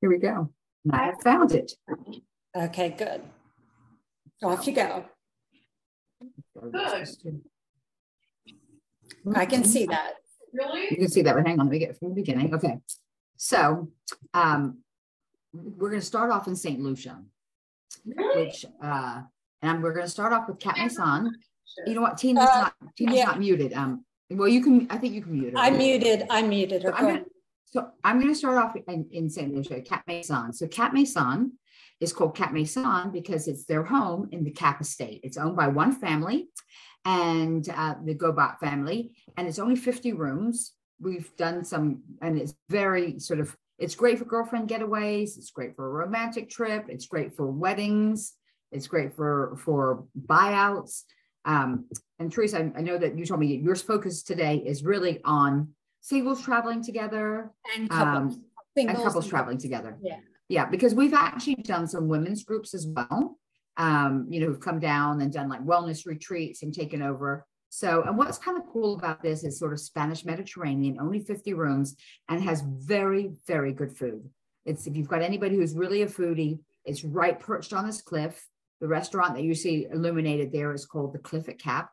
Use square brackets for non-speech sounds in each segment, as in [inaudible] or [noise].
here we go. I have found it. Okay, good. Off you go. Good. I can see that. Really? You can see that, but hang on, let me get from the beginning. Okay. So um, we're going to start off in St. Lucia, Really? which, uh, and we're going to start off with Cap Maison. You know what? Tina's Uh, not, Tina's yeah. not muted. Um, well, you can, I think you can mute her. I muted, I muted her. So I'm Go gonna, so I'm going to start off in, in St. Lucia, Cap Maison. So Cap Maison is called Cap Maison because it's their home in the Cap estate. It's owned by one family and uh, the Gobot family, and it's only 50 rooms. We've done some, and it's very sort of, it's great for girlfriend getaways. It's great for a romantic trip. It's great for weddings. It's great for for buyouts. Um, and Teresa, I, I know that you told me your focus today is really on singles traveling together And couples. um, and couples traveling together. Yeah. Yeah, because we've actually done some women's groups as well. Um, you know, who've come down and done like wellness retreats and taken over. So, and what's kind of cool about this is sort of Spanish Mediterranean, only 50 rooms, and has very, very good food. It's if you've got anybody who's really a foodie, it's right perched on this cliff. The restaurant that you see illuminated there is called the Cliff at Cap.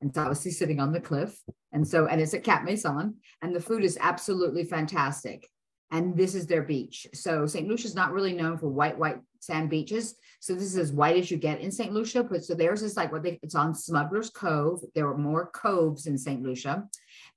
And it's obviously sitting on the cliff. And so, and it's at Cap Maison, and the food is absolutely fantastic and this is their beach. So St. Lucia is not really known for white, white sand beaches. So this is as white as you get in St. Lucia. But so theirs is like what they it's on Smuggler's Cove. There are more coves in St. Lucia.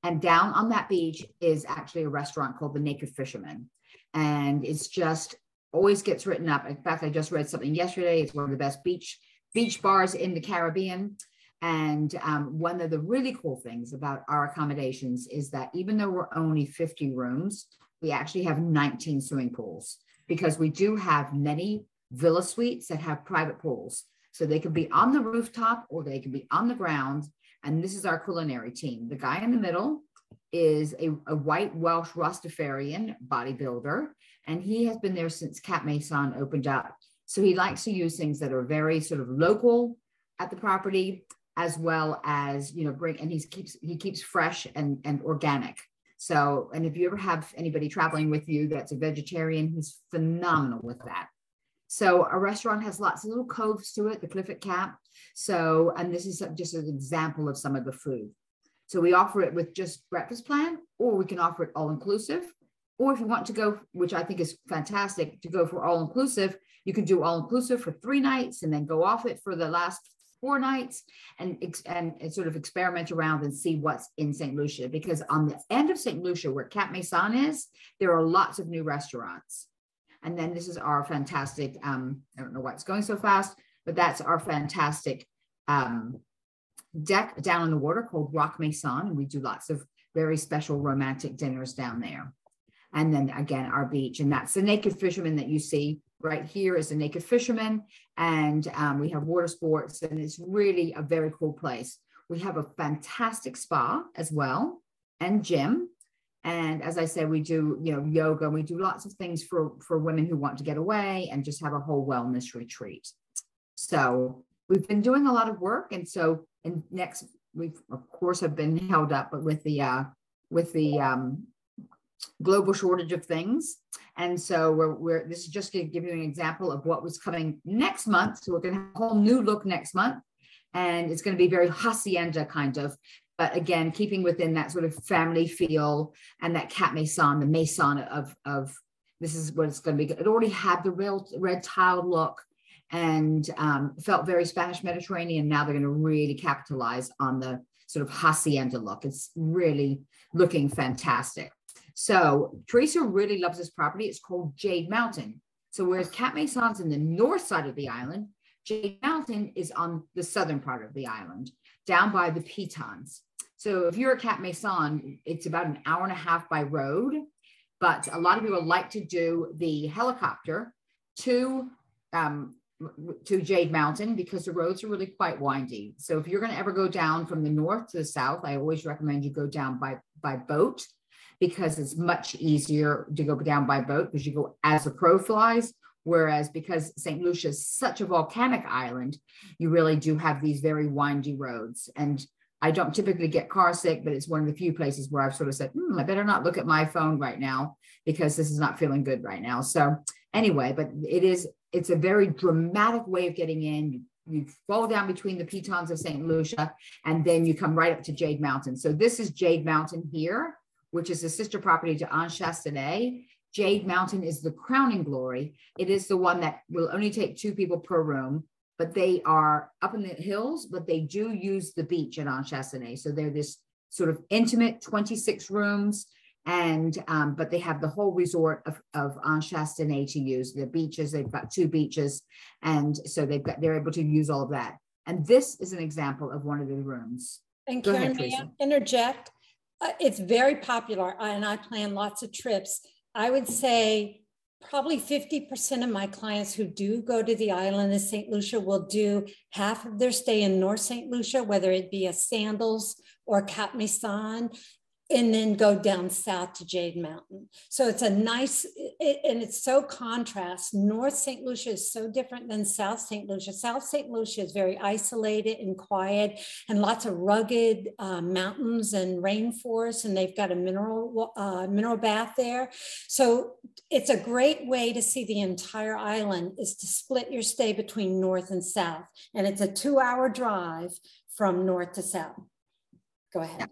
And down on that beach is actually a restaurant called the Naked Fisherman. And it's just always gets written up. In fact, I just read something yesterday. It's one of the best beach beach bars in the Caribbean. And um, one of the really cool things about our accommodations is that even though we're only 50 rooms, we actually have 19 swimming pools because we do have many villa suites that have private pools. So they can be on the rooftop or they can be on the ground. And this is our culinary team. The guy in the middle is a, a white Welsh Rastafarian bodybuilder, and he has been there since Cap Maison opened up. So he likes to use things that are very sort of local at the property, as well as you know bring and he keeps he keeps fresh and and organic. So, and if you ever have anybody traveling with you that's a vegetarian, he's phenomenal with that. So, a restaurant has lots of little coves to it, the Cliff at Cap. So, and this is just an example of some of the food. So, we offer it with just breakfast plan, or we can offer it all inclusive. Or if you want to go, which I think is fantastic, to go for all inclusive, you can do all inclusive for three nights and then go off it for the last four nights and, and, and sort of experiment around and see what's in St. Lucia. Because on the end of St. Lucia, where Cap Maison is, there are lots of new restaurants. And then this is our fantastic, um, I don't know why it's going so fast, but that's our fantastic um, deck down in the water called Rock Maison. And we do lots of very special romantic dinners down there. And then again, our beach. And that's the naked fisherman that you see right here is the naked fisherman. And um, we have water sports, and it's really a very cool place. We have a fantastic spa as well and gym. And as I said, we do, you know, yoga. We do lots of things for for women who want to get away and just have a whole wellness retreat. So we've been doing a lot of work, and so and next we've of course have been held up, but with the uh, with the um, global shortage of things. And so we're, we're this is just to give you an example of what was coming next month. So we're going to have a whole new look next month, and it's going to be very hacienda kind of. But again, keeping within that sort of family feel and that Cap Maison, the maison of of this is what it's going to be. It already had the real red tile look and um, felt very Spanish Mediterranean. Now they're going to really capitalize on the sort of hacienda look. It's really looking fantastic. So Teresa really loves this property. It's called Jade Mountain. So whereas Cap Maison's in the north side of the island, Jade Mountain is on the southern part of the island, down by the Pitons. So if you're a Cap Maison, it's about an hour and a half by road, but a lot of people like to do the helicopter to um, to Jade Mountain because the roads are really quite windy. So if you're going to ever go down from the north to the south, I always recommend you go down by by boat because it's much easier to go down by boat because you go as the crow flies. Whereas because St. Lucia is such a volcanic island, you really do have these very windy roads. And I don't typically get car sick, but it's one of the few places where I've sort of said, hmm, I better not look at my phone right now because this is not feeling good right now. So anyway, but it is, it's a very dramatic way of getting in. You, fall down between the pitons of St. Lucia and then you come right up to Jade Mountain. So this is Jade Mountain here, which is a sister property to Anse Chastanet. Jade Mountain is the crowning glory. It is the one that will only take two people per room but they are up in the hills, but they do use the beach at Anse Chastanet. So they're this sort of intimate 26 rooms. And um, but they have the whole resort of, of Anse Chastanet to use the beaches. They've got two beaches, and so they've got they're able to use all of that. And this is an example of one of the rooms. And Go Karen, ahead, may I interject? Uh, it's very popular, and I plan lots of trips. I would say probably 50% of my clients who do go to the island of St. Lucia will do half of their stay in North St. Lucia, whether it be a Sandals or Cap Maison, and then go down south to Jade Mountain. So it's a nice, it, and it's so contrast. North St. Lucia is so different than South St. Lucia. South St. Lucia is very isolated and quiet and lots of rugged uh, mountains and rainforests, and they've got a mineral, uh, mineral bath there. So it's a great way to see the entire island is to split your stay between North and South. And it's a two hour drive from North to South. Go ahead.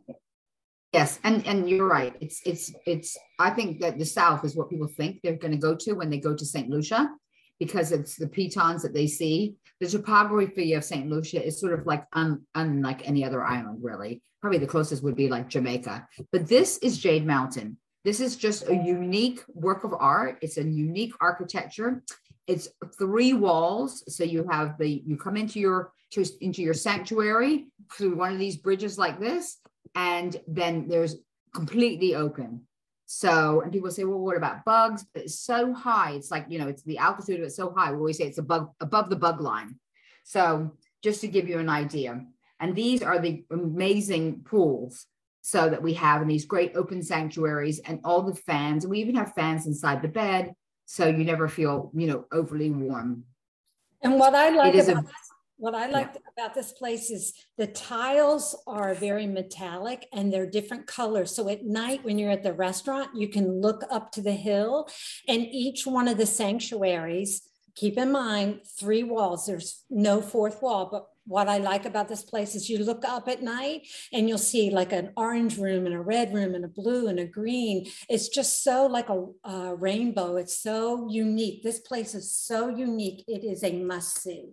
Yes, and and you're right. It's it's it's. I think that the South is what people think they're going to go to when they go to Saint Lucia, because it's the pitons that they see. The topography of Saint Lucia is sort of like un, unlike any other island, really. Probably the closest would be like Jamaica, but this is Jade Mountain. This is just a unique work of art. It's a unique architecture. It's three walls, so you have the you come into your to, into your sanctuary through one of these bridges like this, and then there's completely open. So, and people say, well, what about bugs? But it's so high. It's like, you know, it's the altitude of it so high. We always say it's above, above the bug line. So just to give you an idea. And these are the amazing pools. So that we have in these great open sanctuaries and all the fans. And we even have fans inside the bed. So you never feel, you know, overly warm. And what I like It is a- about this, what I like about this place is the tiles are very metallic and they're different colors. So at night when you're at the restaurant, you can look up to the hill and each one of the sanctuaries, keep in mind three walls. There's no fourth wall, but what I like about this place is you look up at night and you'll see like an orange room and a red room and a blue and a green. It's just so like a, a rainbow. It's so unique. This place is so unique. It is a must see.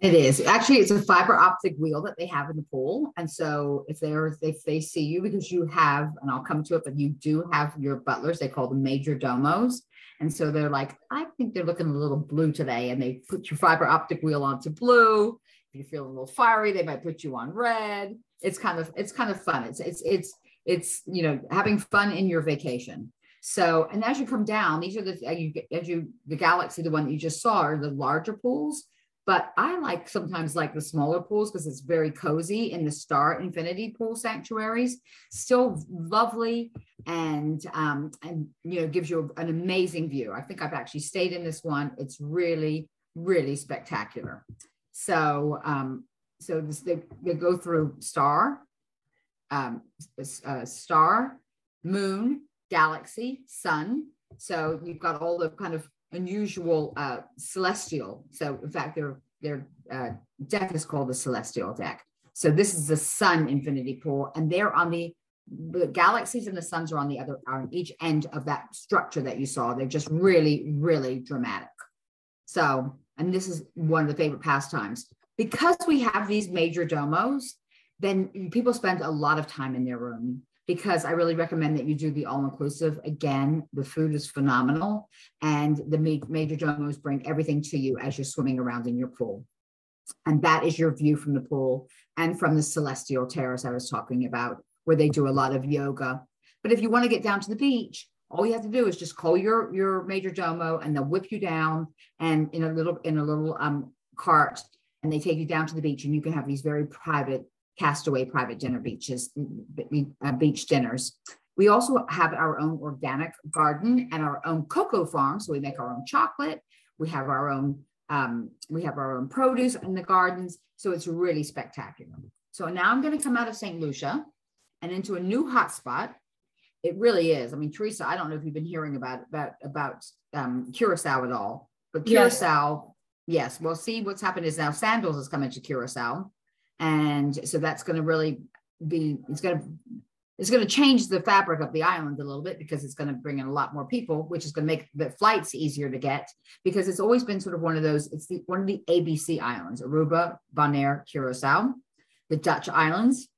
It is actually it's a fiber optic wheel that they have in the pool, and so if they're if they see you because you have, and I'll come to it, but you do have your butlers. They call them major domos, and so they're like, I think they're looking a little blue today, and they put your fiber optic wheel onto blue. If you feel a little fiery, they might put you on red. It's kind of it's kind of fun. It's it's it's it's you know having fun in your vacation. So, and as you come down, these are the as you as you the galaxy, the one that you just saw, are the larger pools but I like sometimes like the smaller pools because it's very cozy in the Star Infinity Pool sanctuaries. Still lovely and um, and you know gives you an amazing view. I think I've actually stayed in this one. It's really really spectacular. So um, so this, they, they go through Star, um, uh, Star, Moon, Galaxy, Sun. So you've got all the kind of unusual uh, celestial. So in fact, their their uh, deck is called the celestial deck. So this is the sun infinity pool, and they're on the the galaxies and the suns are on the other are on each end of that structure that you saw. They're just really, really dramatic. So, and this is one of the favorite pastimes because we have these major domos. Then people spend a lot of time in their room because I really recommend that you do the all inclusive. Again, the food is phenomenal, and the major domos bring everything to you as you're swimming around in your pool. And that is your view from the pool and from the celestial terrace I was talking about, where they do a lot of yoga. But if you want to get down to the beach, all you have to do is just call your your major domo, and they'll whip you down and in a little in a little um, cart, and they take you down to the beach, and you can have these very private castaway private dinner beaches, uh, beach dinners. We also have our own organic garden and our own cocoa farm. So we make our own chocolate. We have our own um, we have our own produce in the gardens. So it's really spectacular. So now I'm going to come out of St. Lucia and into a new hotspot. It really is. I mean, Teresa, I don't know if you've been hearing about about about um, Curacao at all, but Curacao, yes. Well, see, what's happened is now Sandals is coming to Curacao, and so that's going to really be. It's going to it's going to change the fabric of the island a little bit because it's going to bring in a lot more people, which is going to make the flights easier to get because it's always been sort of one of those. It's the one of the ABC islands: Aruba, Bonaire, Curacao, the Dutch islands,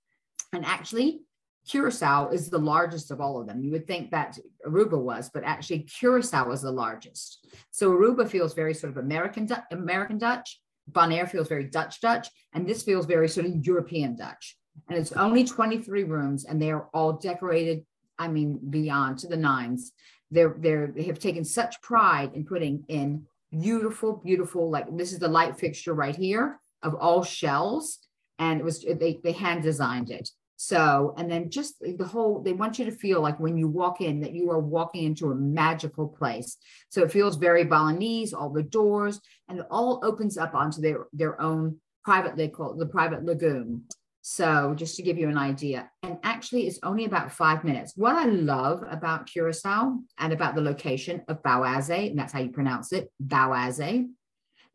and actually Curacao is the largest of all of them. You would think that Aruba was, but actually Curacao was the largest. So Aruba feels very sort of american american Dutch. Bonaire feels very Dutch Dutch, and this feels very sort of European Dutch. And it's only 23 rooms, and they are all decorated. I mean, beyond to the nines. They're they're they have taken such pride in putting in beautiful, beautiful. Like this is the light fixture right here of all shells, and it was they they hand designed it. So, and then just the whole, they want you to feel like when you walk in that you are walking into a magical place. So it feels very Balinese, all the doors, and it all opens up onto their, their own private, they call it the private lagoon. So just to give you an idea, and actually it's only about five minutes. What I love about Curacao and about the location of Baoase, and that's how you pronounce it, Baoase,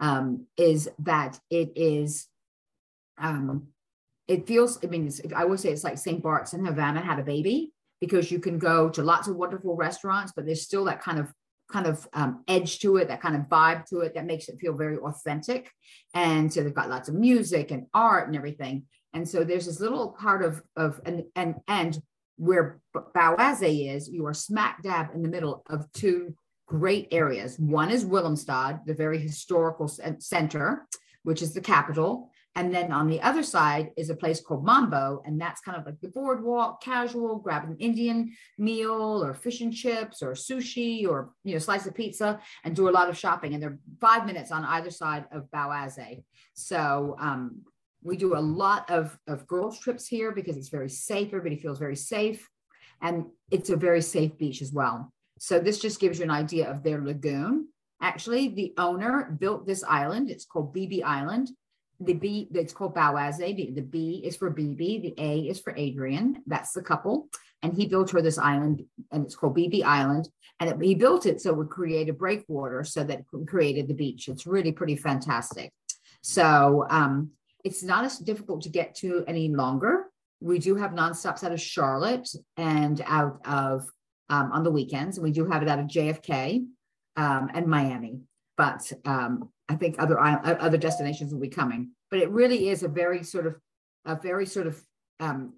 um, is that it is, um, it feels, I mean, I would say it's like St. Bart's in Havana had a baby because you can go to lots of wonderful restaurants, but there's still that kind of kind of um, edge to it, that kind of vibe to it that makes it feel very authentic. And so they've got lots of music and art and everything. And so there's this little part of of and and and where Baoase is, you are smack dab in the middle of two great areas. One is Willemstad, the very historical center, which is the capital. And then on the other side is a place called Mambo, and that's kind of like the boardwalk, casual, grab an Indian meal or fish and chips or sushi or you know slice of pizza and do a lot of shopping. And they're five minutes on either side of Baoase. So um, we do a lot of, of girls trips here because it's very safe. Everybody feels very safe, and it's a very safe beach as well. So this just gives you an idea of their lagoon. Actually, the owner built this island. It's called BB Island the B, it's called Baoase. The, the B is for BB, the A is for Adrian. That's the couple. And he built her this island, and it's called BB Island. And it, he built it so it would create a breakwater so that created the beach. It's really pretty fantastic. So um, it's not as difficult to get to any longer. We do have nonstops out of Charlotte and out of um, on the weekends, and we do have it out of JFK um, and Miami. But um, I think other other destinations will be coming. But it really is a very sort of a very sort of um,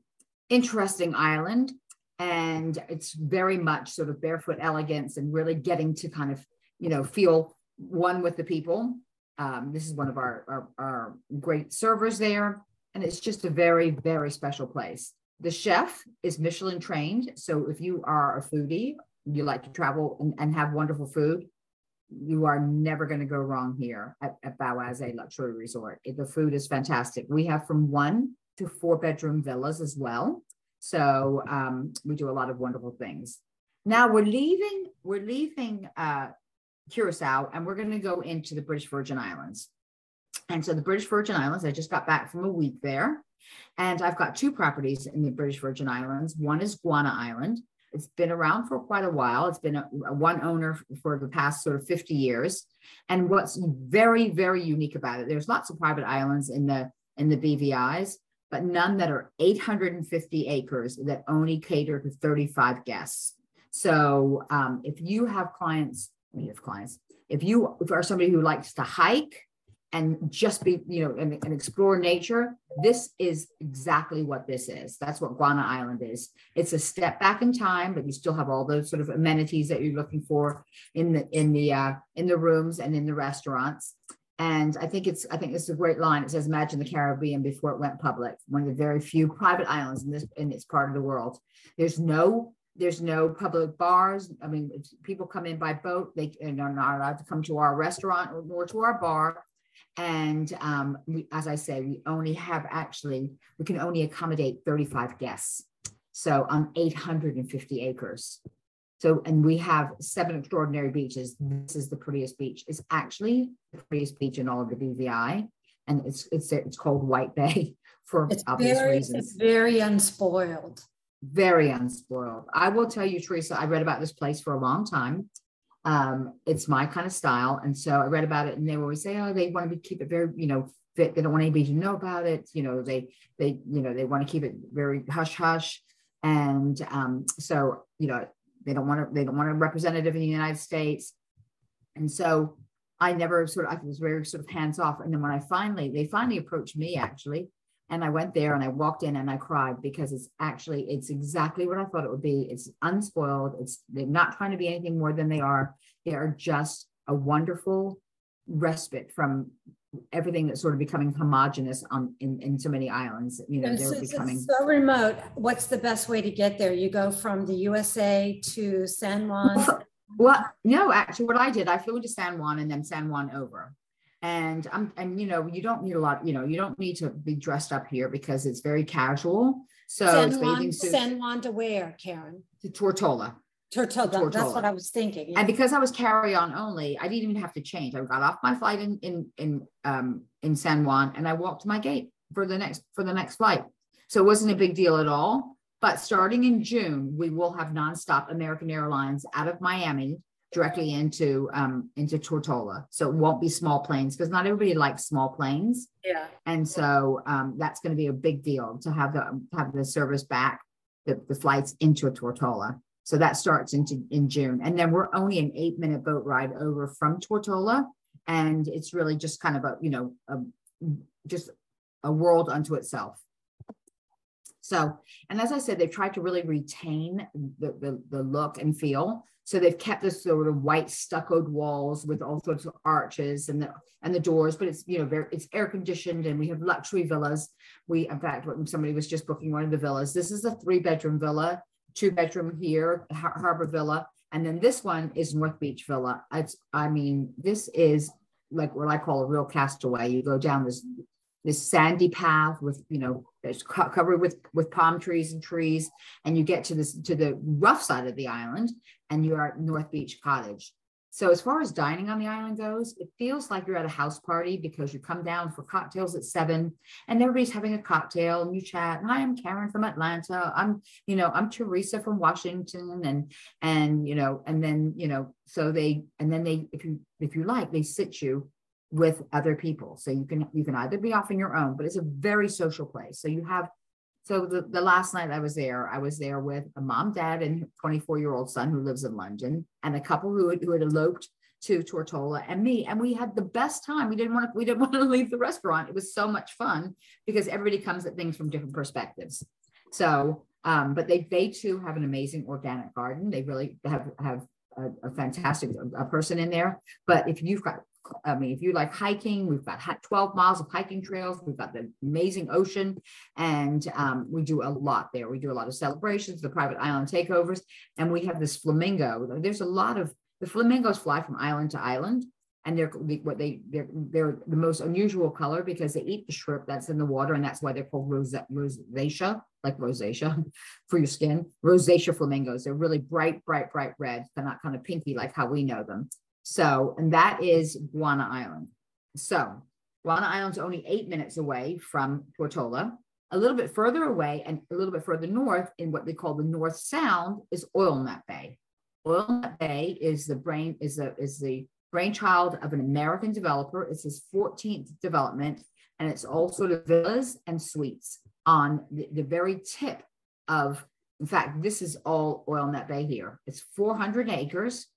interesting island, and it's very much sort of barefoot elegance and really getting to kind of you know feel one with the people. Um, this is one of our, our our great servers there, and it's just a very very special place. The chef is Michelin trained, so if you are a foodie, you like to travel and, and have wonderful food, you are never going to go wrong here at, at Baoase Luxury Resort. The food is fantastic. We have from one to four bedroom villas as well. So um, we do a lot of wonderful things. Now we're leaving, we're leaving uh, Curacao and we're going to go into the British Virgin Islands. And so the British Virgin Islands, I just got back from a week there. And I've got two properties in the British Virgin Islands. One is Guana Island, it's been around for quite a while. It's been a, one owner for the past sort of 50 years. And what's very, very unique about it, there's lots of private islands in the in the BVIs, but none that are 850 acres that only cater to 35 guests. So um, if you have clients, you have clients, if you if are somebody who likes to hike and just be, you know, and, and, explore nature. This is exactly what this is. That's what Guana Island is. It's a step back in time, but you still have all those sort of amenities that you're looking for in the in the uh, in the rooms and in the restaurants. And I think it's I think it's a great line. It says, "Imagine the Caribbean before it went public." One of the very few private islands in this in this part of the world. There's no there's no public bars. I mean, people come in by boat. They are not allowed to come to our restaurant or, or to our bar and um, we, as I say, we only have actually, we can only accommodate 35 guests. So on 850 acres. So, and we have seven extraordinary beaches. This is the prettiest beach. It's actually the prettiest beach in all of the BVI. And it's, it's, it's called White Bay [laughs] for It's obvious very, reasons. it's very unspoiled. very unspoiled. I will tell you, Teresa, I read about this place for a long time. Um, it's my kind of style. And so I read about it and they always say, oh, they want to be, keep it very, you know, fit. They don't want anybody to know about it. You know, they, they, you know, they want to keep it very hush hush. And um, so, you know, they don't want to, they don't want a representative in the United States. And so I never sort of, I was very sort of hands off. And then when I finally, they finally approached me actually and I went there and I walked in and I cried because it's actually, it's exactly what I thought it would be. It's unspoiled. It's, they're not trying to be anything more than they are. They are just a wonderful respite from everything that's sort of becoming homogenous on in, in so many islands. You know, And they're becoming. so remote, what's the best way to get there? You go from the USA to San Juan? Well, no, actually, what I did, I flew into San Juan and then San Juan over. And I'm, and you know, you don't need a lot, you know, you don't need to be dressed up here because it's very casual. So it's San bathing Juan, San Juan to where, Karen? to Tortola. Tortola, Tortola. that's what I was thinking. yeah. And because I was carry on only, I didn't even have to change. I got off my flight in in in um in San Juan and I walked to my gate for the next for the next flight. So it wasn't a big deal at all. But starting in June, we will have nonstop American Airlines out of Miami directly into um into Tortola. So it won't be small planes because not everybody likes small planes. Yeah. And so um, that's going to be a big deal to have the have the service back, the, the flights into Tortola. So that starts into in June, and then we're only an eight minute boat ride over from Tortola, and it's really just kind of a you know a, just a world unto itself. So, and as I said, they've tried to really retain the, the, the look and feel. So they've kept this sort of white stuccoed walls with all sorts of arches and the and the doors, but it's you know very it's air conditioned and we have luxury villas. We in fact somebody was just booking one of the villas. This is a three bedroom villa, two bedroom here, Har- Harbor Villa, and then this one is North Beach Villa. It's I mean this is like what I call a real castaway. You go down this this sandy path with you know it's covered with with palm trees and trees and you get to this to the rough side of the island and you're at north beach cottage. So as far as dining on the island goes it feels like you're at a house party because you come down for cocktails at seven and everybody's having a cocktail and you chat hi i'm karen from atlanta. I'm you know i'm teresa from washington and and you know and then you know so they and then they if you if you like they sit you with other people. So you can you can either be off on your own, but it's a very social place. So you have so the, the last night I was there, I was there with a mom, dad, and 24 year old son who lives in London, and a couple who had, who had eloped to Tortola and me, and we had the best time. We didn't want to we didn't [laughs] want to leave the restaurant. It was so much fun because everybody comes at things from different perspectives. So, um, but they they too have an amazing organic garden. They really have have a, a fantastic a person in there. But if you've got I mean, if you like hiking, we've got 12 miles of hiking trails. We've got the amazing ocean, and um, we do a lot there. We do a lot of celebrations, the private island takeovers, and we have this flamingo. There's a lot of the flamingos fly from island to island, and they're what they they're they're the most unusual color because they eat the shrimp that's in the water, and that's why they're called rosacea, like rosacea [laughs] for your skin. Rosacea flamingos. They're really bright, bright, bright red. They're not kind of pinky like how we know them. So, and that is Guana Island. So, Guana Island's only eight minutes away from Tortola. A little bit further away and a little bit further north in what they call the North Sound is Oil Nut Bay. Oil Nut Bay is the brain is the is the brainchild of an American developer. It's his 14th development, and it's all sort of villas and suites on the, the very tip of. In fact, this is all Oil Nut Bay here. It's 400 acres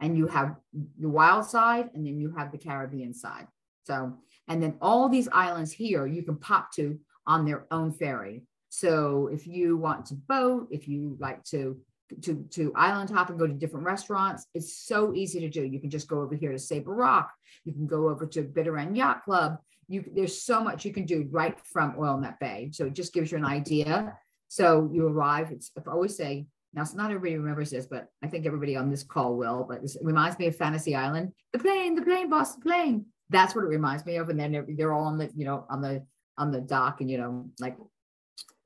and you have the wild side and then you have the Caribbean side. So, and then all these islands here you can pop to on their own ferry. So if you want to boat, if you like to to to island hop and go to different restaurants, it's so easy to do. You can just go over here to Saba Rock. You can go over to Bitter End Yacht Club. You there's so much you can do right from Oil Nut Bay. So it just gives you an idea. So you arrive. It's I always say now, it's not everybody remembers this, but I think everybody on this call will. But it reminds me of Fantasy Island. The plane, the plane, boss, the plane. That's what it reminds me of. And then they're, they're all on the, you know, on the on the dock, and you know, like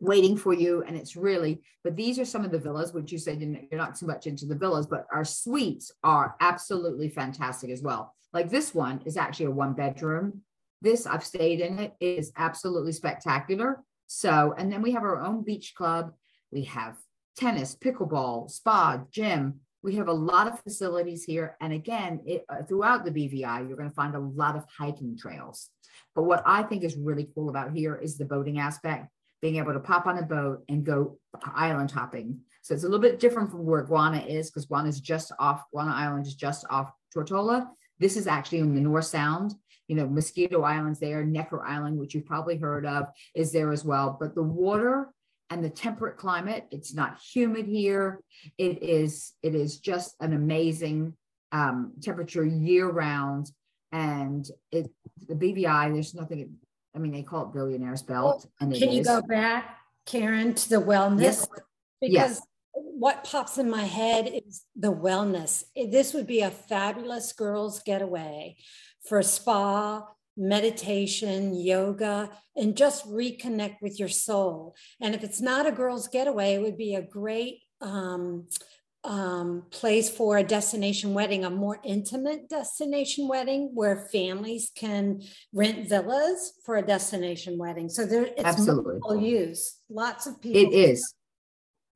waiting for you. And it's really. But these are some of the villas, which you said you're not too much into the villas, but our suites are absolutely fantastic as well. Like this one is actually a one bedroom. This I've stayed in it is absolutely spectacular. So, and then we have our own beach club. We have tennis, pickleball, spa, gym. We have a lot of facilities here. And again, it, uh, throughout the BVI, you're going to find a lot of hiking trails. But what I think is really cool about here is the boating aspect, being able to pop on a boat and go island hopping. So it's a little bit different from where Guana is because Guana is just off, Guana Island is just off Tortola. This is actually in the North Sound. You know, Mosquito Island's there, Necker Island, which you've probably heard of, is there as well. But the water and the temperate climate, it's not humid here. It is, it is just an amazing um, temperature year round. And it the BVI, there's nothing, I mean, they call it billionaire's belt. and it Can you is. go back, Karen, to the wellness? Yes. Because Yes. what pops in my head is the wellness. This would be a fabulous girls' getaway for spa, meditation, yoga, and just reconnect with your soul. And if it's not a girls' getaway, it would be a great um, um, place for a destination wedding, a more intimate destination wedding where families can rent villas for a destination wedding. So there, it's Absolutely. use. Lots of people. It is.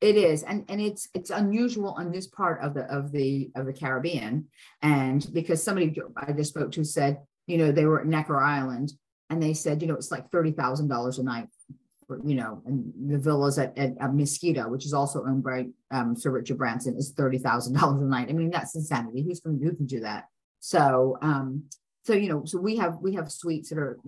It is, and and it's it's unusual on this part of the of the of the Caribbean, and because somebody I just spoke to said, you know, they were at Necker Island, and they said, you know, it's like thirty thousand dollars a night, for, you know, and the villas at, at, at Mosquito, which is also owned by um, Sir Richard Branson, is thirty thousand dollars a night. I mean, that's insanity. Who's going who can do that? So, um, so you know, so we have we have suites that are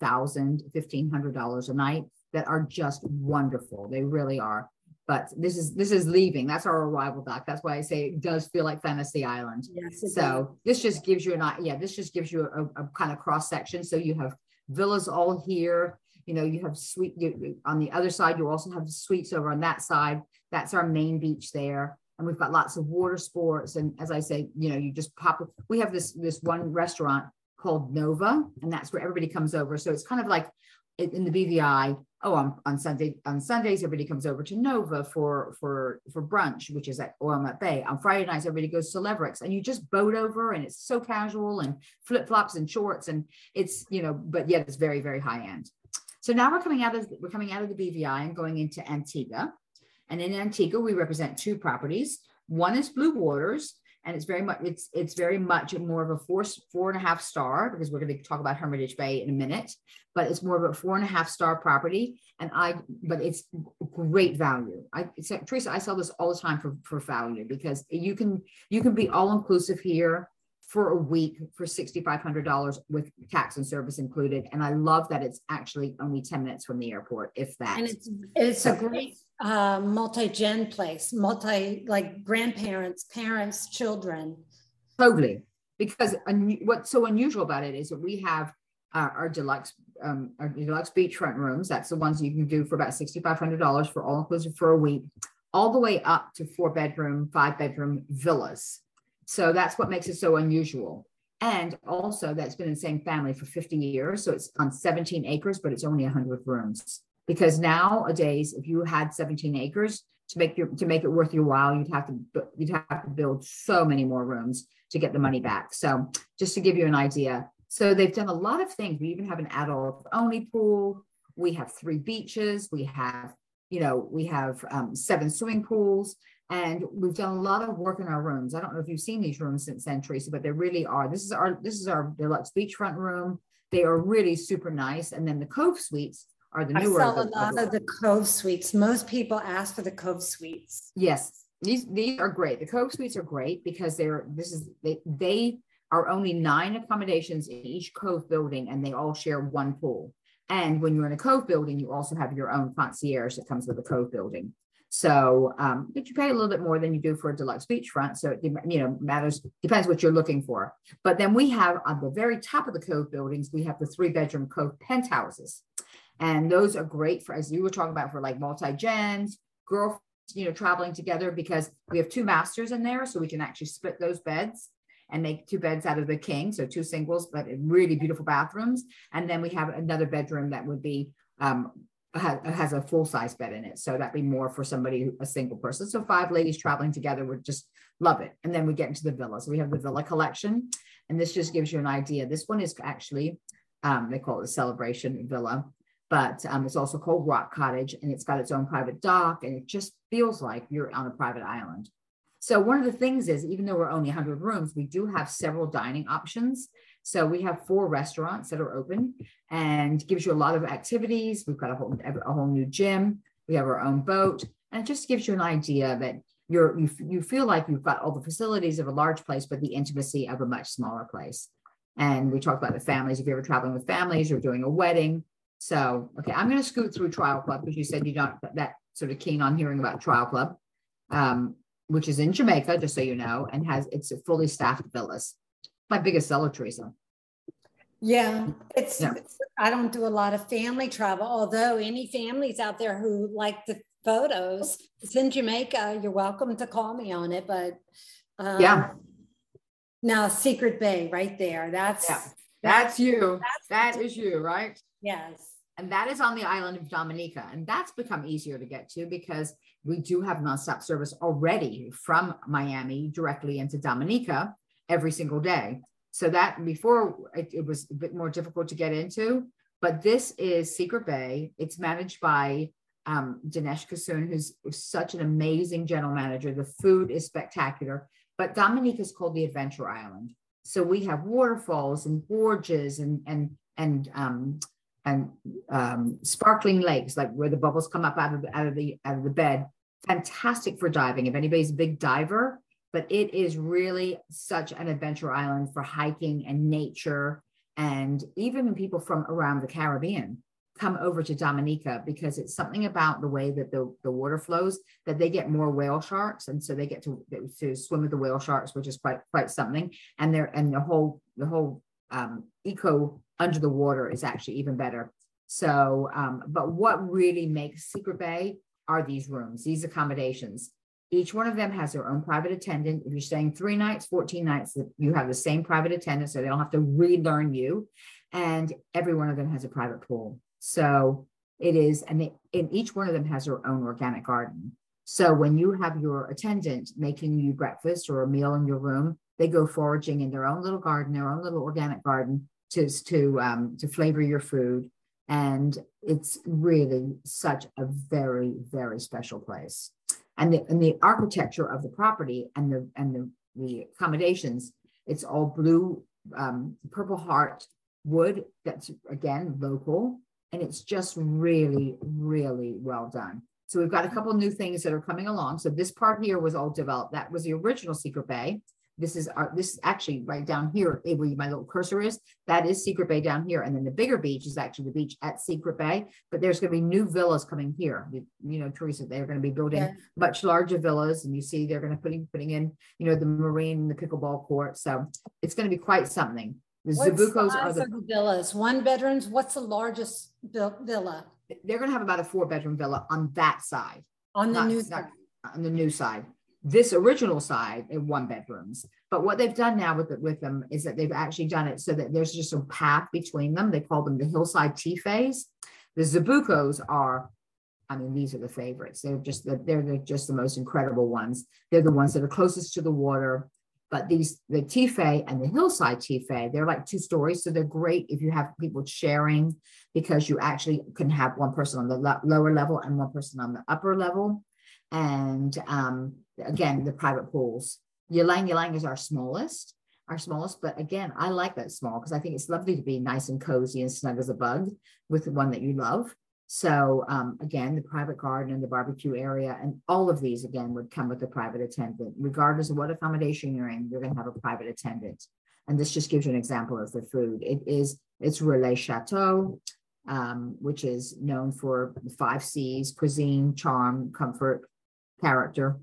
thousand, fifteen hundred dollars a night that are just wonderful. They really are but this is this is leaving. That's our arrival dock. That's why I say it does feel like Fantasy Island. Yes, does. So this just gives you an yeah, this just gives you a, a kind of cross section. So you have villas all here. You know, you have suite you, on the other side. You also have suites over on that side. That's our main beach there, and we've got lots of water sports. And as I say, you know, you just pop. We have this this one restaurant called Nova, and that's where everybody comes over. So it's kind of like in the BVI. Oh, on, on Sunday on Sundays everybody comes over to Nova for for for brunch, which is at oh, Oil Nut Bay. On Friday nights everybody goes to Leverick's, and you just boat over, and it's so casual and flip flops and shorts, and it's you know, but yet it's very very high end. So now we're coming out of we're coming out of the BVI and going into Antigua, and in Antigua we represent two properties. One is Blue Waters, and it's very much it's it's very much more of a four four and a half star because we're going to talk about Hermitage Bay in a minute, but it's more of a four and a half star property, and I but it's great value. I Teresa, I sell this all the time for for value because you can you can be all inclusive here for a week for $6,500 with tax and service included. And I love that it's actually only 10 minutes from the airport, if that. And it's, it's a great uh, multi-gen place, multi, like grandparents, parents, children. Totally. Because un- what's so unusual about it is that we have uh, our deluxe um, our deluxe beachfront rooms. That's the ones you can do for about $6,500 for all inclusive for a week, all the way up to four bedroom, five bedroom villas. So that's what makes it so unusual. And also that's been in the same family for 50 years. So it's on 17 acres, but it's only 100 rooms. Because nowadays, if you had 17 acres to make your to make it worth your while, you'd have to you'd have to build so many more rooms to get the money back. So just to give you an idea. So they've done a lot of things. We even have an adult only pool. We have three beaches. We have, you know, we have um, seven swimming pools. And we've done a lot of work in our rooms. I don't know if you've seen these rooms since then, Tracy, but they really are. This is our this is our deluxe beachfront room. They are really super nice. And then the Cove Suites are the newer. I sell a the- lot of the Cove Suites. Most people ask for the Cove Suites. Yes, these these are great. The Cove Suites are great because they're this is they they are only nine accommodations in each Cove building, and they all share one pool. And when you're in a Cove building, you also have your own concierge that comes with the Cove building. So, um, but you pay a little bit more than you do for a deluxe beachfront. So it you know matters depends what you're looking for. But then we have on the very top of the Cove buildings, we have the three bedroom Cove penthouses, and those are great for as you were talking about for like multi gens, girl you know, traveling together because we have two masters in there, so we can actually split those beds and make two beds out of the king, so two singles, but really beautiful bathrooms. And then we have another bedroom that would be um, has, has a full size bed in it, so that'd be more for somebody a single person. So five ladies traveling together would just love it. And then we get into the villas. We have the villa collection, and this just gives you an idea. This one is actually um, they call it a celebration villa but um, it's also called Rock Cottage and it's got its own private dock and it just feels like you're on a private island. So one of the things is, even though we're only 100 rooms, we do have several dining options. So we have four restaurants that are open and gives you a lot of activities. We've got a whole a whole new gym. We have our own boat, and it just gives you an idea that you're you, you feel like you've got all the facilities of a large place, but the intimacy of a much smaller place. And we talked about the families. If you're ever traveling with families or doing a wedding, so okay, I'm going to scoot through Tryall Club because you said you're not that sort of keen on hearing about Tryall Club. Um, which is in Jamaica, just so you know, and has it's a fully staffed villas. My biggest seller, Teresa. Yeah, it's, yeah. it's, I don't do a lot of family travel, although any families out there who like the photos, it's in Jamaica. You're welcome to call me on it. But um, yeah. Now Secret Bay right there. That's yeah. that's you. That's, that is you, right? Yes. And that is on the island of Dominica. And that's become easier to get to because we do have nonstop service already from Miami directly into Dominica every single day. So that before it, it, was a bit more difficult to get into, but this is Secret Bay. It's managed by um, Dinesh Kasoon, who's such an amazing general manager. The food is spectacular, but Dominica is called the Adventure Island. So we have waterfalls and gorges and and and um, and um, sparkling lakes, like where the bubbles come up out of out of the out of the bed. Fantastic for diving. If anybody's a big diver, but it is really such an adventure island for hiking and nature. And even when people from around the Caribbean come over to Dominica because it's something about the way that the, the water flows that they get more whale sharks. And so they get to, to swim with the whale sharks, which is quite quite something. And they're and the whole the whole um, eco under the water is actually even better. So, um, but what really makes Secret Bay are these rooms, these accommodations. Each one of them has their own private attendant. If you're staying three nights, 14 nights, you have the same private attendant, so they don't have to relearn you. And every one of them has a private pool. So it is, and, they, and each one of them has their own organic garden. So when you have your attendant making you breakfast or a meal in your room, they go foraging in their own little garden, their own little organic garden to to um, to flavor your food, and it's really such a very very special place and the, and the architecture of the property and the and the, the accommodations it's all blue um, purple heart wood that's again local and it's just really really well done. So we've got a couple new things that are coming along. So this part here was all developed. That was the original secret bay this is our, this is actually right down here eh, where my little cursor is. That is Secret Bay down here. And then the bigger beach is actually the beach at Secret Bay. But there's going to be new villas coming here. You, you know, Teresa, they're going to be building yeah. much larger villas. And you see they're going to putting putting in, you know, the marine, the pickleball court. So it's going to be quite something. The what Zabucos are the, the villas. One bedrooms. What's the largest villa? They're going to have about a four bedroom villa on that side. On the not, new side. On the new side this original side in one bedrooms. But what they've done now with it with them is that they've actually done it so that there's just a path between them. They call them the hillside tea phase. The Zabucos are, I mean, these are the favorites. They're just the, they're the, just the most incredible ones. They're the ones that are closest to the water. But these, the Ti Fèy and the hillside Ti Fèy, they're like two stories. So they're great if you have people sharing because you actually can have one person on the lo- lower level and one person on the upper level. And um, again, the private pools. Ylang Ylang is our smallest, our smallest, but again, I like that small because I think it's lovely to be nice and cozy and snug as a bug with the one that you love. So um, again, the private garden and the barbecue area and all of these again would come with a private attendant. Regardless of what accommodation you're in, you're going to have a private attendant. And this just gives you an example of the food. It is, it's Relais Chateau, um, which is known for five C's, cuisine, charm, comfort, character,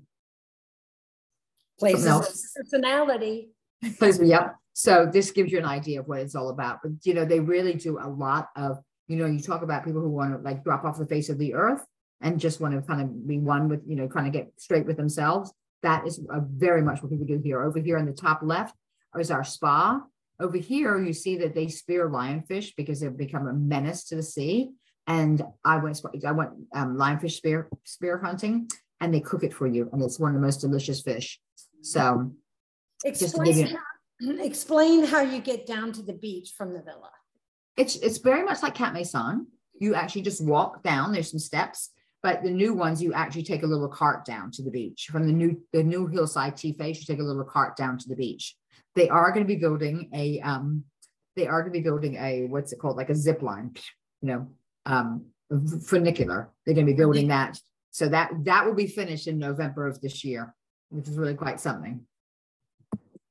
places of personality. Places, yep. So this gives you an idea of what it's all about. But you know, they really do a lot of, you know, you talk about people who want to like drop off the face of the earth and just want to kind of be one with, you know, kind of get straight with themselves. That is very much what people do here. Over here in the top left is our spa. Over here, you see that they spear lionfish because they've become a menace to the sea. And I went, I went um, lionfish spear spear hunting, and they cook it for you, and it's one of the most delicious fish. So explain, you, how, [clears throat] explain how you get down to the beach from the villa. It's it's very much like Cap Maison. you actually just walk down. There's some steps, but the new ones you actually take a little cart down to the beach from the new the new hillside T face. You take a little cart down to the beach. They are going to be building a um, they are going to be building a what's it called like a zip line, you know, um, funicular. They're going to be building that. So that that will be finished in November of this year, which is really quite something.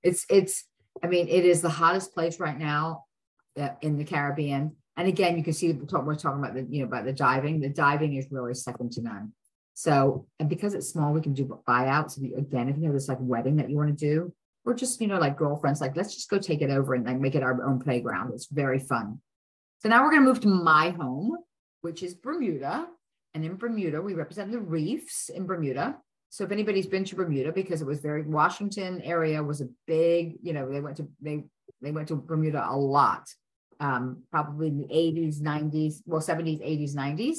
It's it's I mean it is the hottest place right now uh, in the Caribbean. And again, you can see we're talking about the you know about the diving. The diving is really second to none. So and because it's small, we can do buyouts. Again, if you have this like wedding that you want to do, or just you know like girlfriends, like let's just go take it over and like make it our own playground. It's very fun. So now we're going to move to my home, which is Bermuda. And in Bermuda, we represent the reefs in Bermuda. So if anybody's been to Bermuda, because it was very Washington area was a big, you know, they went to they they went to Bermuda a lot, um, probably in the 80s, 90s, well, 70s, 80s, 90s.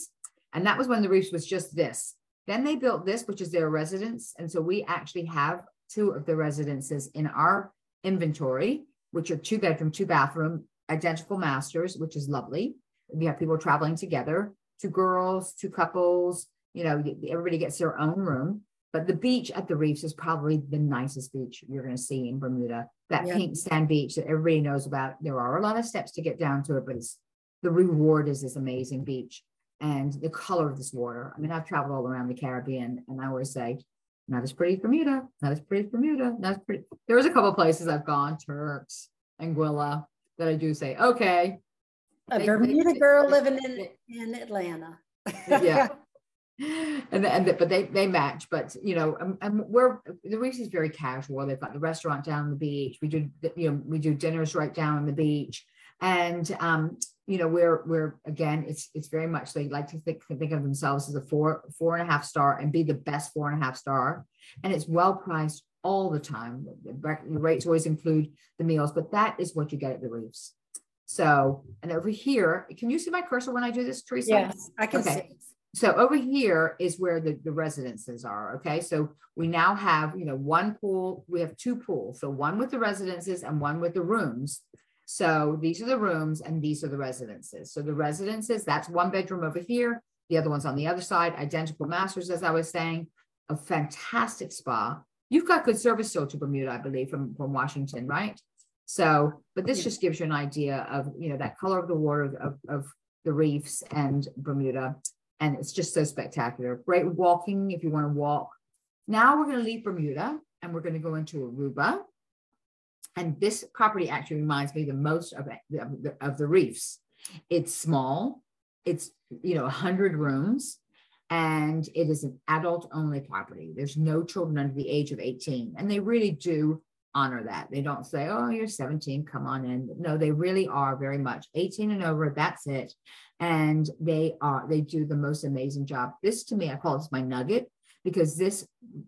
And that was when the reefs was just this. Then they built this, which is their residence. And so we actually have two of the residences in our inventory, which are two bedroom, two bathroom, identical masters, which is lovely. We have people traveling together two girls, two couples, you know, everybody gets their own room. But the beach at the reefs is probably the nicest beach you're going to see in Bermuda. That yeah. pink sand beach that everybody knows about. There are a lot of steps to get down to it, but it's the reward is this amazing beach and the color of this water. I mean, I've traveled all around the Caribbean, and I always say, not as pretty as Bermuda, not as pretty as Bermuda, not as pretty. There was a couple places I've gone, Turks, Anguilla, that I do say, okay, a Bermuda girl living in in Atlanta. yeah. [laughs] And, and but they they match, but you know, and, and we're the Reefs is very casual. They've got the restaurant down on the beach. We do you know we do dinners right down on the beach, and um, you know we're we're again it's it's very much they like to think think of themselves as a four four and a half star and be the best four and a half star, and it's well priced all the time. The rates always include the meals, but that is what you get at the Reefs. So, and over here, can you see my cursor when I do this, Teresa? Yes, I can okay. see. So over here is where the, the residences are. Okay. So we now have, you know, one pool, we have two pools. So one with the residences and one with the rooms. So these are the rooms and these are the residences. So the residences, that's one bedroom over here. The other one's on the other side, identical masters, as I was saying, a fantastic spa. You've got good service still to Bermuda, I believe, from, from Washington, right? So, but this just gives you an idea of, you know, that color of the water of, of the reefs and Bermuda. And it's just so spectacular. Great walking if you want to walk. Now we're going to leave Bermuda and we're going to go into Aruba. And this property actually reminds me the most of, of, the, of the reefs. It's small. It's, you know, 100 rooms and it is an adult only property. There's no children under the age of 18. And they really do honor that. They don't say, oh, you're 17, come on in. No, they really are very much 18 and over, that's it. And they are, they do the most amazing job. This to me, I call this my nugget because this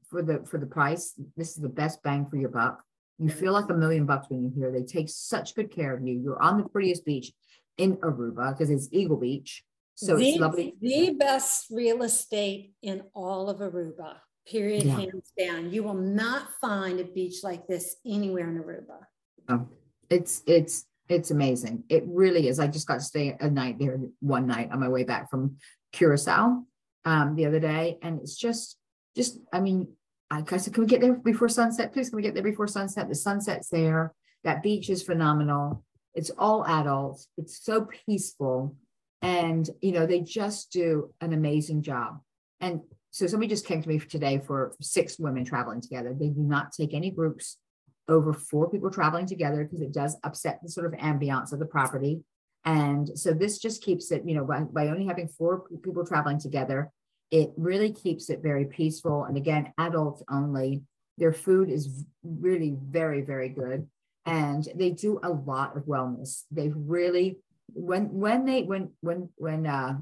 for the for the price, this is the best bang for your buck. You feel like a million bucks when you're here. They take such good care of you. You're on the prettiest beach in Aruba because it's Eagle Beach. So the, it's lovely. The best real estate in all of Aruba period, yeah. hands down. You will not find a beach like this anywhere in Aruba. Oh, it's it's it's amazing. It really is. I just got to stay a night there one night on my way back from Curacao um, the other day, and it's just just I mean, I, I said, can we get there before sunset? Please, can we get there before sunset? The sunset's there. That beach is phenomenal. It's all adults. It's so peaceful, and you know they just do an amazing job. And so somebody just came to me today for six women traveling together. They do not take any groups over four people traveling together because it does upset the sort of ambiance of the property. And so this just keeps it, you know, by, by only having four people traveling together, it really keeps it very peaceful. And again, adults only. Their food is really very, very good. And they do a lot of wellness. They really, when when they when when when uh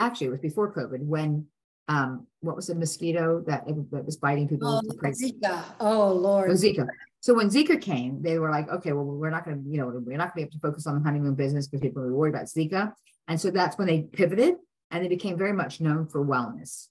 actually it was before COVID, when um, what was the mosquito that, that was biting people? Oh, Zika. Oh, Lord. Oh, Zika. So when Zika came, they were like, okay, well, we're not going to, you know, we're not going to be able to focus on the honeymoon business because people are worried about Zika. And so that's when they pivoted and they became very much known for wellness.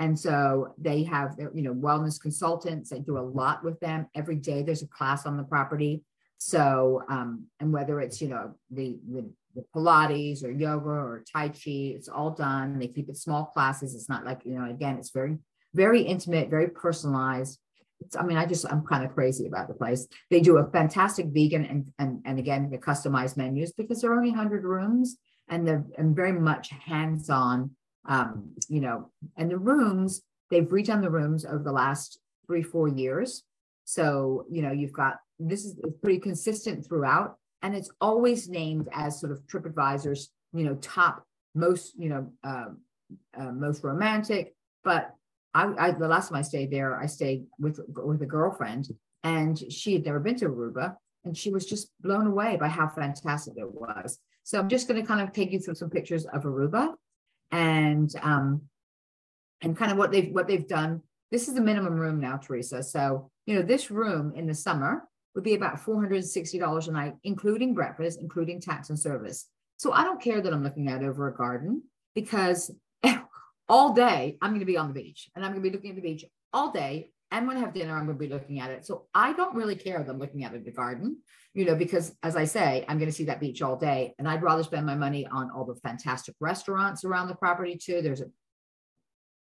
And so they have, you know, wellness consultants. They do a lot with them every day. There's a class on the property. So, um, and whether it's, you know, the, the Pilates or yoga or Tai Chi, it's all done. They keep it small classes. It's not like, you know, again, it's very, very intimate, very personalized. It's, I mean, I just, I'm kind of crazy about the place. They do a fantastic vegan and, and, and again, the customized menus because there are only 100 rooms and they're and very much hands on. Um, you know, and the rooms, they've redone the rooms over the last three, four years. So, you know, you've got this is pretty consistent throughout, and it's always named as sort of TripAdvisor's, you know, top most, you know, uh, uh, most romantic. But I, I, the last time I stayed there, I stayed with with a girlfriend, and she had never been to Aruba, and she was just blown away by how fantastic it was. So I'm just going to kind of take you through some pictures of Aruba, and um, and kind of what they've what they've done. This is the minimum room now, Teresa. So you know, this room in the summer would be about $460 a night, including breakfast, including tax and service. So I don't care that I'm looking out over a garden because [laughs] all day I'm going to be on the beach and I'm going to be looking at the beach all day. And when I have dinner, I'm going to be looking at it. So I don't really care that I'm looking at the garden, you know, because as I say, I'm going to see that beach all day. And I'd rather spend my money on all the fantastic restaurants around the property too. There's a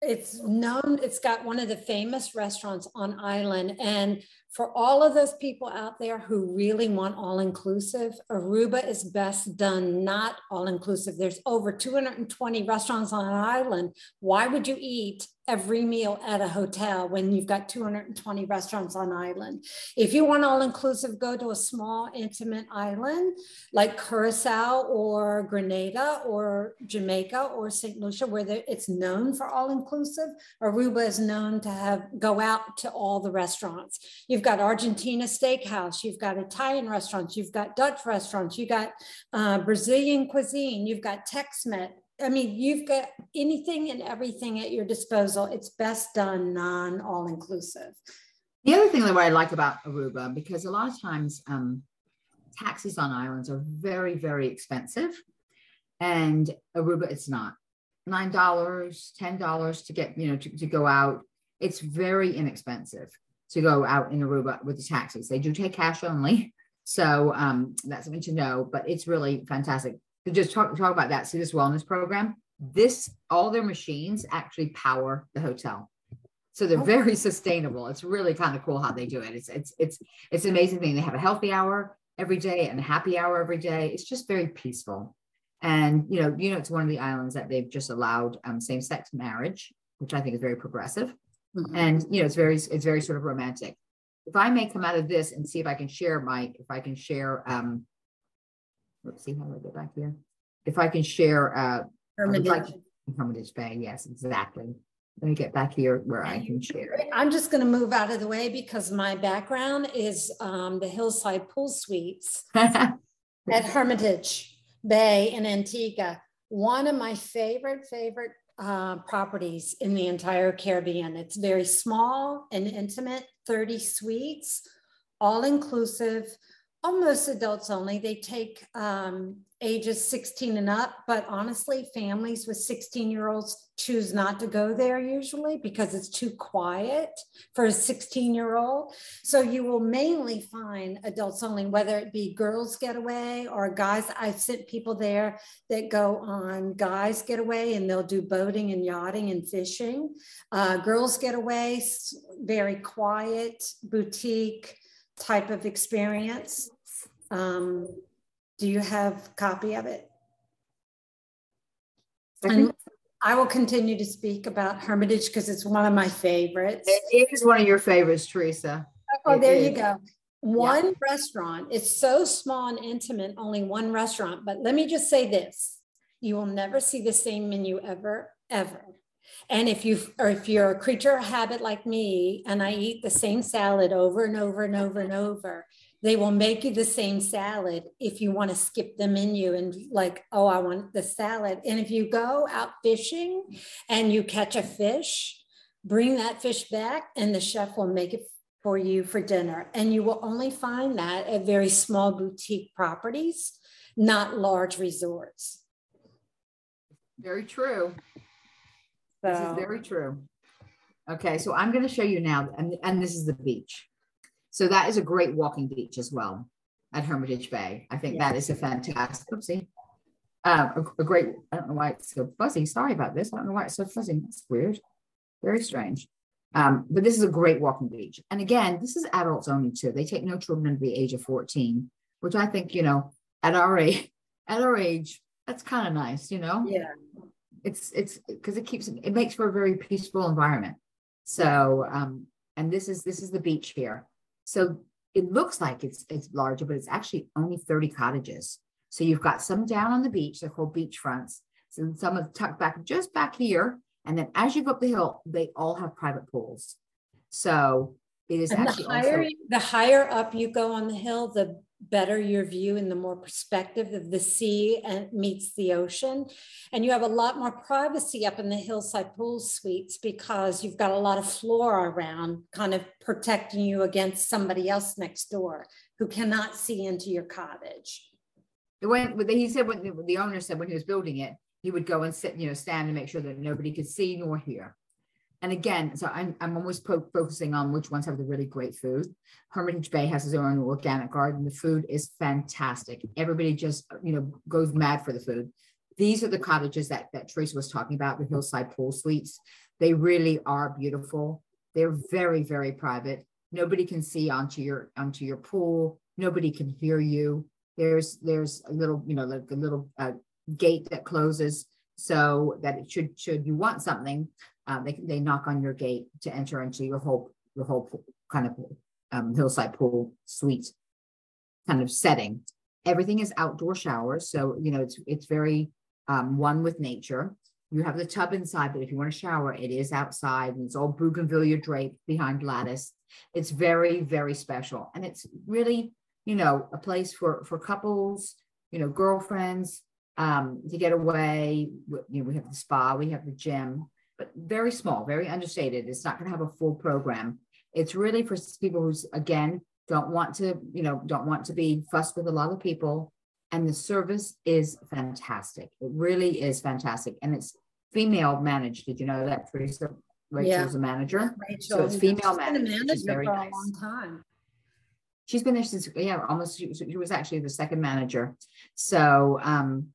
it's known it's got one of the famous restaurants on island and for all of those people out there who really want all inclusive aruba is best done not all inclusive there's over 220 restaurants on an island why would you eat every meal at a hotel when you've got 220 restaurants on island. If you want all inclusive, go to a small intimate island like Curacao or Grenada or Jamaica or St. Lucia where it's known for all inclusive. Aruba is known to have go out to all the restaurants. You've got Argentina Steakhouse, you've got Italian restaurants, you've got Dutch restaurants, you've got uh, Brazilian cuisine, you've got Tex-Mex, I mean, you've got anything and everything at your disposal. It's best done non all inclusive. The other thing that I like about Aruba, because a lot of times um, taxis on islands are very, very expensive. And Aruba, it's not $9, $10 to get, you know, to, to go out. It's very inexpensive to go out in Aruba with the taxis. They do take cash only. So um, that's something to know, but it's really fantastic to just talk, talk about that. See this wellness program. This all their machines actually power the hotel. So they're very sustainable. It's really kind of cool how they do it. It's it's it's it's an amazing thing. They have a healthy hour every day and a happy hour every day. It's just very peaceful. And you know, you know, it's one of the islands that they've just allowed um, same-sex marriage, which I think is very progressive. Mm-hmm. And you know, it's very it's very sort of romantic. If I may come out of this and see if I can share my if I can share um let's see how do I get back here. If I can share, uh, Hermitage. Like, Hermitage Bay, yes, exactly. Let me get back here where I can share. I'm just going to move out of the way because my background is um, the Hillside Pool Suites [laughs] at Hermitage Bay in Antigua. One of my favorite, favorite uh, properties in the entire Caribbean. It's very small and intimate, 30 suites, all inclusive almost adults only. They take um, ages 16 and up, but honestly, families with 16 year olds choose not to go there usually because it's too quiet for a 16 year old. So you will mainly find adults only, whether it be girls getaway or guys. I've sent people there that go on guys getaway and they'll do boating and yachting and fishing. Uh, girls getaway, very quiet, boutique type of experience. Um, do you have copy of it? And I will continue to speak about Hermitage because it's one of my favorites. It is one of your favorites, Teresa. Oh, it there is. you go. One yeah. restaurant. It's so small and intimate, only one restaurant. But let me just say this you will never see the same menu ever, ever. And if you or if you're a creature of habit like me and I eat the same salad over and over and over and over, they will make you the same salad if you want to skip the menu and like, oh, I want the salad. And if you go out fishing and you catch a fish, bring that fish back and the chef will make it for you for dinner. And you will only find that at very small boutique properties, not large resorts. Very true. So, this is very true. Okay, so I'm going to show you now, and, and this is the beach. So that is a great walking beach as well. at Hermitage Bay. I think that is a fantastic, oopsie, uh, a, a great, I don't know why it's so fuzzy. Sorry about this. I don't know why it's so fuzzy. That's weird. Very strange. Um, but this is a great walking beach. And again, this is adults only too. They take no children under the age of 14, which I think, you know, at our age, [laughs] at our age, that's kind of nice, you know? Yeah. It's it's because it keeps it makes for a very peaceful environment. So um, and this is this is the beach here. So it looks like it's it's larger, but it's actually only 30 cottages. So you've got some down on the beach, they're called beach fronts. So some are tucked back just back here. And then as you go up the hill, they all have private pools. So it is And actually the higher, also, the higher up you go on the hill, the better your view and the more perspective of the sea and meets the ocean. And you have a lot more privacy up in the hillside pool suites because you've got a lot of flora around kind of protecting you against somebody else next door who cannot see into your cottage. when he said when the, owner said when he was building it, he would go and sit, you know, stand and make sure that nobody could see nor hear. And again, so I'm, I'm always po- focusing on which ones have the really great food. Hermitage Bay has its own organic garden. The food is fantastic. Everybody just, you know, goes mad for the food. These are the cottages that, that Teresa was talking about, the hillside pool suites. They really are beautiful. They're very, very private. Nobody can see onto your onto your pool. Nobody can hear you. There's there's a little, you know, like a little uh, gate that closes so that it should should you want something uh, they, they knock on your gate to enter into your whole your whole kind of um, hillside pool suite kind of setting. Everything is outdoor showers, so you know it's it's very um, one with nature. You have the tub inside, but if you want to shower, it is outside, and it's all bougainvillea draped behind lattice. It's very very special, and it's really you know a place for for couples, you know girlfriends um, to get away. You know, we have the spa, we have the gym but very small, very understated. It's not going to have a full program. It's really for people who's again don't want to, you know, don't want to be fussed with a lot of people. And the service is fantastic. It really is fantastic. And it's female managed. Did you know that Teresa Rachel's a manager? Rachel, So it's female she's managed, manager very for nice. a long time. She's been there since yeah, almost she was, she was actually the second manager. So um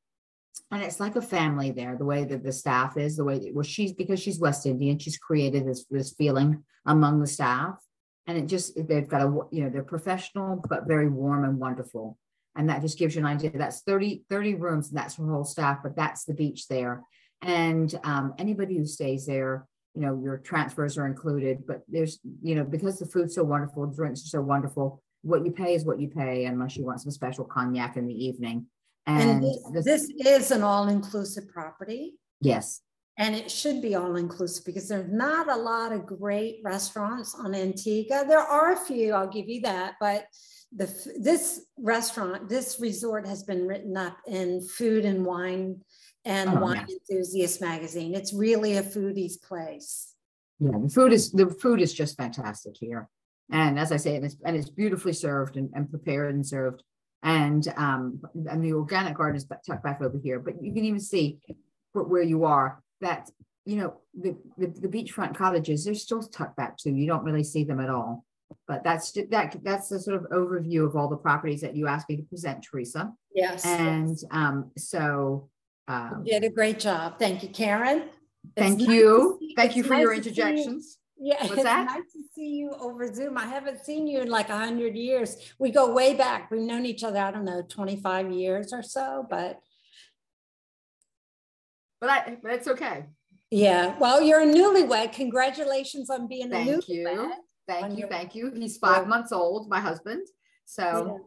and it's like a family there, the way that the staff is, the way that well, she's because she's West Indian, she's created this this feeling among the staff. And it just they've got a you know, they're professional but very warm and wonderful. And that just gives you an idea. That's 30, 30 rooms, and that's her whole staff, but that's the beach there. And um, anybody who stays there, you know, your transfers are included, but there's, you know, because the food's so wonderful, drinks are so wonderful, what you pay is what you pay unless you want some special cognac in the evening. And And this- this is an all-inclusive property. yes, And it should be all inclusive because there's not a lot of great restaurants on Antigua. There are a few, I'll give you that, but the this restaurant, this resort has been written up in Food and Wine and Oh, Wine Enthusiast magazine. It's really a foodie's place. yeah, the food is the food is just fantastic here. And as I say, and it's and it's beautifully served and, and prepared and served. And um, and the organic garden is tucked back over here, but you can even see where, you are that you know the, the the beachfront cottages they're still tucked back too. You don't really see them at all. But that's that that's the sort of overview of all the properties that you asked me to present, Teresa. Yes. And um, so um, You did a great job. Thank you, Karen. Thank nice to you, see- thank you for nice your interjections. Yeah, What's it's that? nice to see you over Zoom. I haven't seen you in like a hundred years. We go way back. We've known each other, I don't know, 25 years or so, but But I, but it's okay. yeah. Well, you're a newlywed. Congratulations on being a new. Thank newlywed. you. Thank you, thank you. He's five Yeah. months old, my husband. So.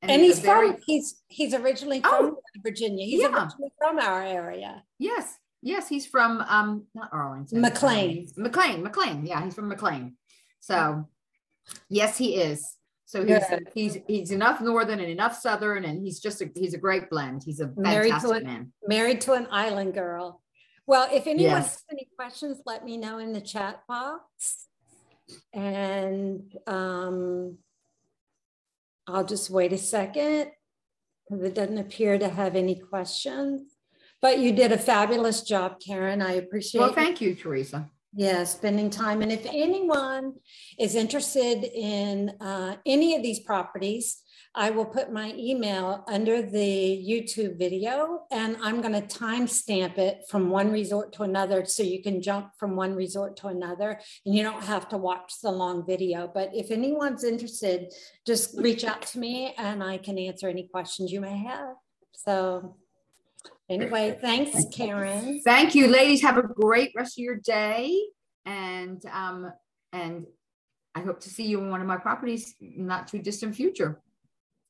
And he's he's a very- from, he's, he's originally Oh, from Virginia. He's yeah. originally from our area. Yes, yes, he's from, um, not Arlington. McLean. um, McLean, McLean. Yeah, he's from McLean. So, yes, he is. So he's, Good. he's, he's enough Northern and enough Southern and he's just, a he's a great blend. He's a Married to fantastic a- man. Married to an island girl. Well, if anyone Yes. has any questions, let me know in the chat box. And um, I'll just wait a second because it doesn't appear to have any questions. But you did a fabulous job, Karen. I appreciate Well, thank you, Teresa. Yeah, spending time. And if anyone is interested in uh, any of these properties, I will put my email under the YouTube video and I'm going to timestamp it from one resort to another so you can jump from one resort to another and you don't have to watch the long video. But if anyone's interested, just reach out to me and I can answer any questions you may have. So anyway, thanks, Karen. Thank you, ladies. Have a great rest of your day. And um, and I hope to see you in one of my properties not too distant future.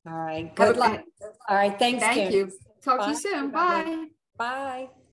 All right. Good luck. All right. Thanks. Thank Karen. you. Talk to you soon. Bye. Bye.